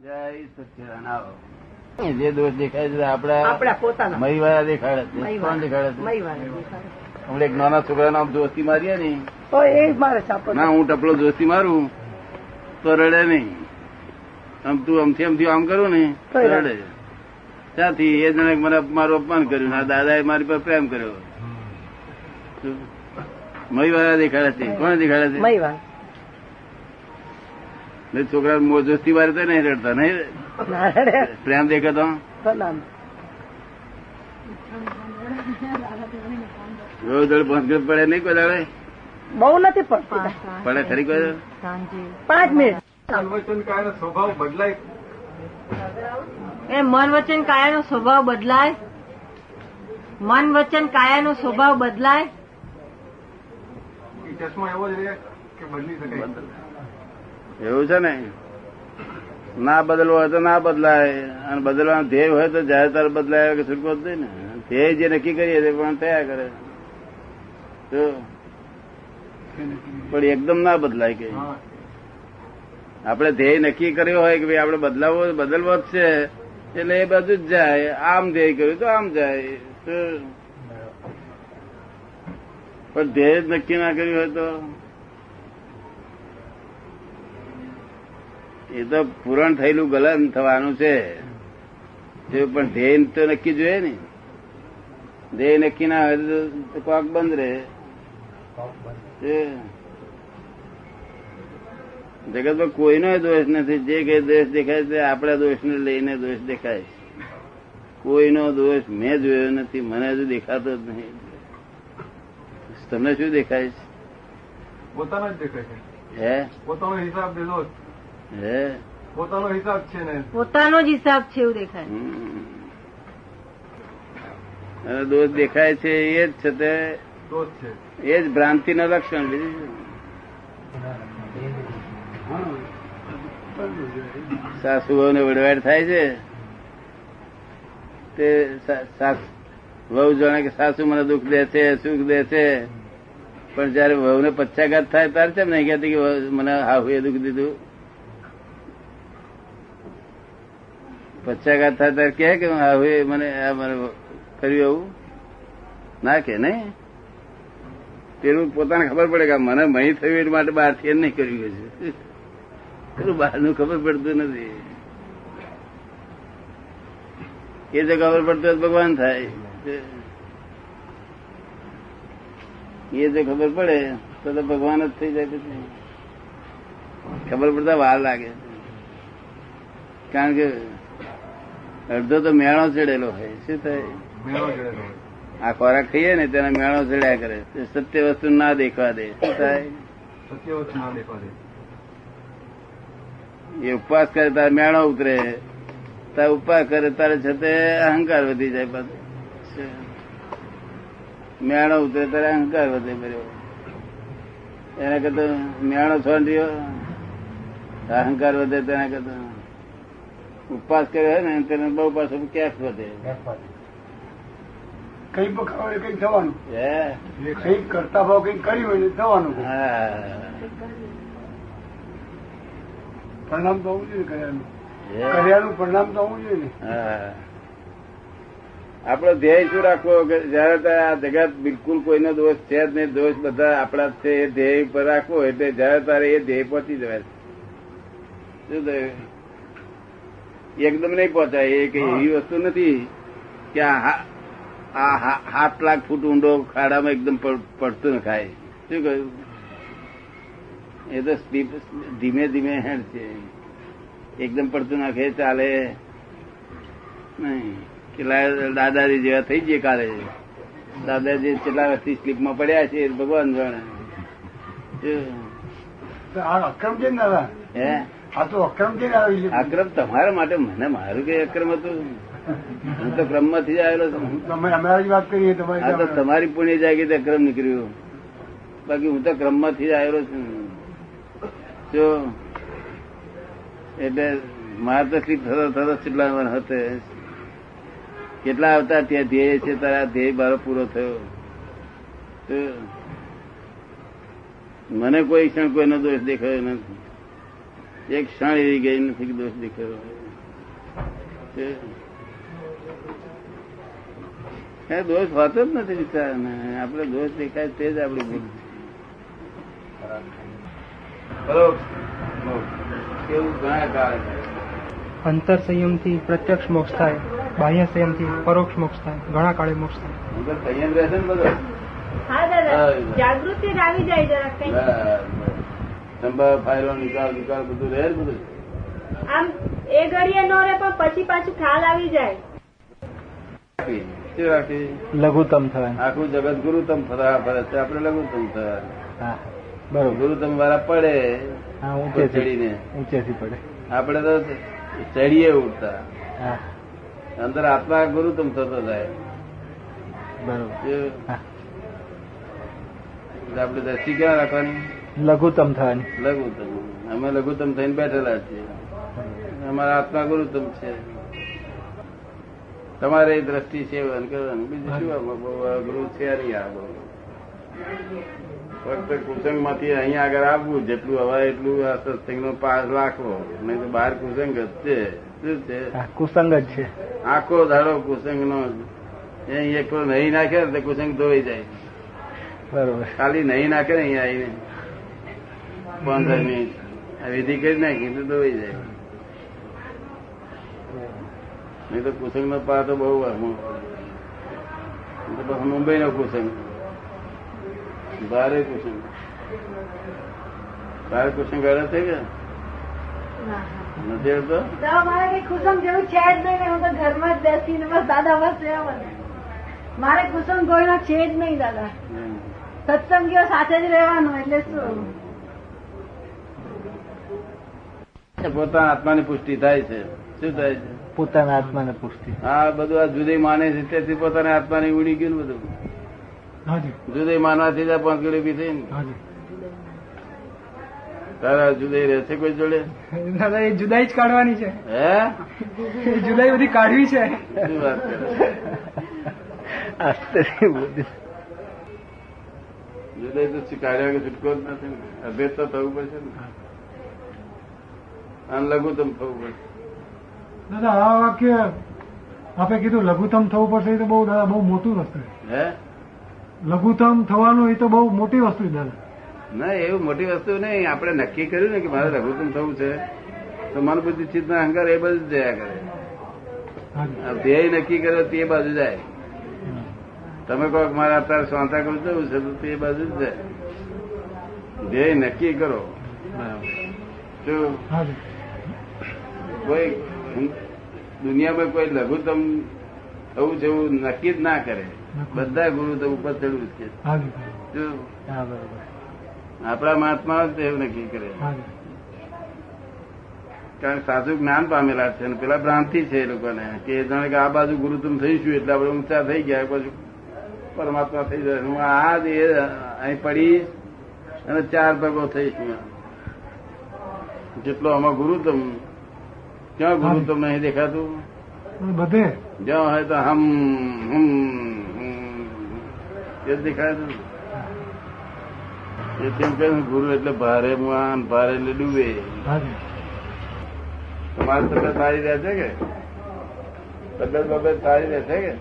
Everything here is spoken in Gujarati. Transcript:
જય સચ્ચિદાનંદ આવો જે દોષ દેખાય છે આપડા આપણા પોતાના. મહીવાળા દેખાડે છે કોણ દેખાડે છે? હમણાં એક નાના છોકરા નામ દોસ્તી મારીએ ને. તો એ મારે ના હું ટપલો દોસ્તી મારું. તો રડે નહીં. આમ તું આમથી આમથી આમ કરું ને તો રડે. ત્યાંથી એ જણે મને મારું અપમાન કર્યું આ દાદાએ મારી પર પ્રેમ કર્યો. મહીવાળા દેખાડે છે. કોણ દેખાડે છે? મહીવાળા છોકરા મો- દોસ્તી મારે તો નહીં રડતા નહીં? પ્રેમ દેખાતો? રોજ પડે નહીં કોઈ દાડે? બહુ નથી પડતી પડે ખરી કોઈ પાંચ મિનિટ. વચન સ્વભાવ બદલાય. એ મન વચન કાયાનો સ્વભાવ બદલાય. મન વચન કાયાનો સ્વભાવ બદલાય. ચશ્મા એવો જ રહે કે બદલી શકાય. એવું છે ને? ના બદલવો હોય તો ના બદલાય. અને બદલવાનો ધ્યેય હોય તો જ્યારે તારે બદલાય કે છૂટકો જ ને. ધ્યેય જે નક્કી કરીએ તે પણ થયા કરે. તો પણ એકદમ ના બદલાય કે. આપણે ધ્યેય નક્કી કર્યો હોય કે ભાઈ આપણે બદલાવો બદલવો જ છે એટલે એ બધું જ જાય. આમ ધ્યેય કર્યું તો આમ જાય. તો પણ ધ્યેય નક્કી ના કર્યું હોય તો એ તો પૂરણ થયેલું ગલન થવાનું છે. પણ ધ્યેય તો નક્કી જોઈએ ને. ધ્યેય નક્કી ના હોય તો કોક બંધ રહે. જગતમાં કોઈનો દોષ નથી. જે કઈ દોષ દેખાય છે આપણા દોષને લઈને દોષ દેખાય કોઈનો દોષ મેં જોયો નથી મને હજુ દેખાતો જ નહીં. તમને શું દેખાય છે? પોતાનો જ દેખાય છે. હે? પોતાનો હિસાબ જ. હે? પોતાનો હિસાબ છે ને. પોતાનો જ હિસાબ છે એવું દેખાય. અને દોષ દેખાય છે એ જ છે તે. દોષ છે. એ જ ભ્રાંતિનું લક્ષણ બીજું સાસુ વહુ ને વડવાડ થાય છે. તે વહુ જાણે કે સાસુ મને દુઃખ દે છે સુખ દે છે. પણ જયારે વહુને પચ્છાઘાત થાય ત્યારે કેમ નહીં કહેતી કે મને મને એ દુઃખ દીધું? પચ્છાઘાત થાય ત્યારે કે કે હવે મને આ મને કર્યું એવું ના કે નહીં. પેલું પોતાને ખબર પડે કે મને મહી થયું એટલા માટે બહારથી નહીં કર્યું છે. પેલું બહારનું ખબર પડતું નથી. એ જો ખબર પડતું ભગવાન થાય. એ જો ખબર પડે, તો તો ભગવાન જ થઈ જાય પછી. ખબર પડતા વાર લાગે. કારણ કે અડધો તો મેળો ચડેલો હોય. શું થાય? આ ખોરાક ખાઈએ ને તેના મેળો ચડ્યા કરે. સત્ય વસ્તુ ના દેખવા દે. શું થાય? સત્ય વસ્તુ ના દેખવા દે. એ ઉપવાસ કરે તારે મેળો ઉતરે. તારે ઉપવાસ કરે તારે છતે અહંકાર વધી જાય પાછો. મેળો ઉતરે તારે અહંકાર વધે કર્યો એના કરતા મેળો છોડી અહંકાર વધે તેના કરતા. ઉપવાસ કર્યો ને તેને બહુ પાછો કેફ વધે. કઈ કઈ થવાનું. કઈ કરતા ભાવ કઈ કર્યું હોય ને થવાનું પરિણામ તો હોવું જોઈએ કર્યાનું. કર્યાનું પરિણામ તો હોવું જોઈએ ને. આપણો ધ્યેય શું રાખવો? કે જયારે તારે આ જગત બિલકુલ કોઈનો દોષ છે જ નહીં દોષ બધા આપણા છે એ ધ્યેય પર રાખવો એટલે જયારે તારે એ ધ્યેય પહોંચી જવાય. શું થયું? એકદમ નહીં પહોંચાય. એ એવી વસ્તુ નથી કે આ હા- આ સાત લાખ ફૂટ ઊંડો ખાડામાં એકદમ પડતું ન ખાય. શું કહ્યું? એ તો ધીમે ધીમે હેડ છે. એકદમ પડતું નાખે ચાલે. નહીં. કેટલા દાદાજી જેવા થઈ જઈએ કાલે. દાદાજી કેટલા વર્ષથી સ્લીપમાં પડ્યા છે ભગવાન જાણે. અક્રમ છે હે? આ તો અક્રમ છે. આવી અક્રમ તમારા માટે મને મારું કઈ અક્રમ હતું? હું તો ક્રમમાંથી જ આવેલો છું. તમે અમારી વાત કરીએ તો તમારી તમારી પુણ્ય જાગી તે ક્રમ નીકળ્યું. બાકી હું તો ક્રમમાંથી જ આવેલો છું. જો એટલે મારે તો સ્લીપ થતો થતો કેટલા હતે. કેટલા આવતા ત્યાં ધ્યેય છે તારા ધ્યેય બારો પૂરો થયો. મને કોઈ ક્ષણ કોઈનો દોષ દેખાયો નથી. એક ક્ષણ એવી ગઈ નથી દોષ દેખાયો. છે. એ દોષ હોતો જ નથી વિચારને. આપણે દોષ દેખાય તે જ આપણી ભૂલ. કેવું ઘણા કાળ અંતર સંયમથી પ્રત્યક્ષ મોક્ષ થાય બાહ્ય સંયમથી પરોક્ષ મોક્ષ થાય ઘણા કાળે મોક્ષ થાય. સંયમ રહેશે ને બધો? હા દાદા. હા. જાગૃતિ આવી જાય જરાક સંભાવ ફાયલો નિકાલ નિકાલ બધું રહે બધું? આમ એ ઘડીએ નો રહે પણ પછી પાછું ખ્યાલ આવી જાય. લઘુત્તમ થાય આખું જગત ગુરુત્તમ ફરવા ફરે છે. આપણે લઘુત્તમ થવા બરોબર. ગુરુત્તમ વાળા પડે ઊંચે તો ચડીને. ઊંચેથી પડે. આપણે તો ચડીએ ઉડતા. અંદર આત્મા ગુરુત્તમ થતો જાય. બરોબર. આપણે દ્રષ્ટિ ક્યાં રાખવાની? લઘુત્તમ થવાની. લઘુત્તમ. અમે લઘુત્તમ થઈને બેઠેલા છીએ. અમારા આત્મા ગુરુત્તમ છે. તમારે એ દ્રષ્ટિ છે કરવાનું. બીજું શું ગુરુ છે નહીં આ ફક્ત કુસંગમાંથી અહીંયા આગળ આવવું જેટલું હવાય એટલું આ સત્સંગ નો પાસ રાખવો. નહીં તો બહાર કુસંગ જ છે. શું છે? કુસંગ જ છે. આખો ધારો કુસંગ નો એક નહીં નાખે તો કુસંગ ધોઈ જાય. બરોબર. ખાલી નહીં નાખે ને અહીંયા આવીને. પંદર મિનિટ આ વિધિ કરી નાખી તો ધોઈ જાય. નહીં તો કુસંગ નો પા તો બહુ પાછો મુંબઈ નો કુસંગ. ભારે કુસંગ. ભારે કુસંગ અડે છે કે નથી મારે કઈ જેવું છે જ નહીં હું તો ઘરમાં જ બેસીને બસ દાદા બસ મારે કુસંગ કોઈનો છે જ નહીં દાદા. સત્સંગીઓ સાથે જ રહેવાનું એટલે શું? પોતાના આત્માની પુષ્ટિ થાય છે. શું થાય છે? પોતાના આત્માની પુષ્ટિ. હા બધું આ જુદી માને છે તેથી પોતાના આત્માની ઉડી ગયું બધું. જુદી માનવાથી જ કિલો બી થઈ ને. તારા જુદાઈ રહેશે કોઈ જોડે? દાદા એ જુદાઈ જ કાઢવાની છે. હે? જુદાઈ બધી કાઢવી છે. શું વાત કરે? જુદાઈ તો કાઢ્યા કે છૂટકો જ નથી અભેદ તો થવું પડશે ને. અને લઘુત્તમ થવું પડશે દાદા આ વાક્ય આપે કીધું લઘુત્તમ થવું પડશે એ તો બહુ દાદા બહુ મોટું વસ્તુ હે? લઘુત્તમ થવાનું એ તો બહુ મોટી વસ્તુ છે દાદા. ના એવું મોટી વસ્તુ નહીં. આપણે નક્કી કર્યું ને કે મારે લઘુત્તમ થવું છે તો મન બુદ્ધિ ચિત્ત ના અહંકાર એ બધું જ જયા કરે. ધ્યેય નક્કી કર્યો તે બાજુ જાય. તમે કહો મારે અત્યારે સ્વાતા કરું જવું છે તો તે બાજુ જ જાય. ધ્યેય નક્કી કરો. શું કોઈ દુનિયામાં કોઈ લઘુત્તમ થવું જેવું નક્કી જ ના કરે. બધા ગુરુ તો ઉપર ચડવું બરોબર. આપણા મહાત્મા જ એવું નક્કી કરે. કારણ સાચું જ્ઞાન પામેલા છે અને પેલા ભ્રાંતિ છે એ લોકોને કે જાણે કે આ બાજુ ગુરુતુમ થઈશું એટલે આપણે ઊંચા થઈ ગયા પછી પરમાત્મા થઈ જાય. હું આ જ એ અહીં પડીશ અને ચાર પગો થઈશું જેટલો આમાં ગુરુતમ ક્યાં ગુરુ તમને અહીં દેખાતું? બધે. જ્યાં હોય તો હમ હમ ને. એથી એમ ગુરુ એટલે ભારે મુઆન ભારે એટલે ડૂબે તમારી તબિયત સારી રહે છે કે? તબિયત બબિયત સારી રહે છે કે?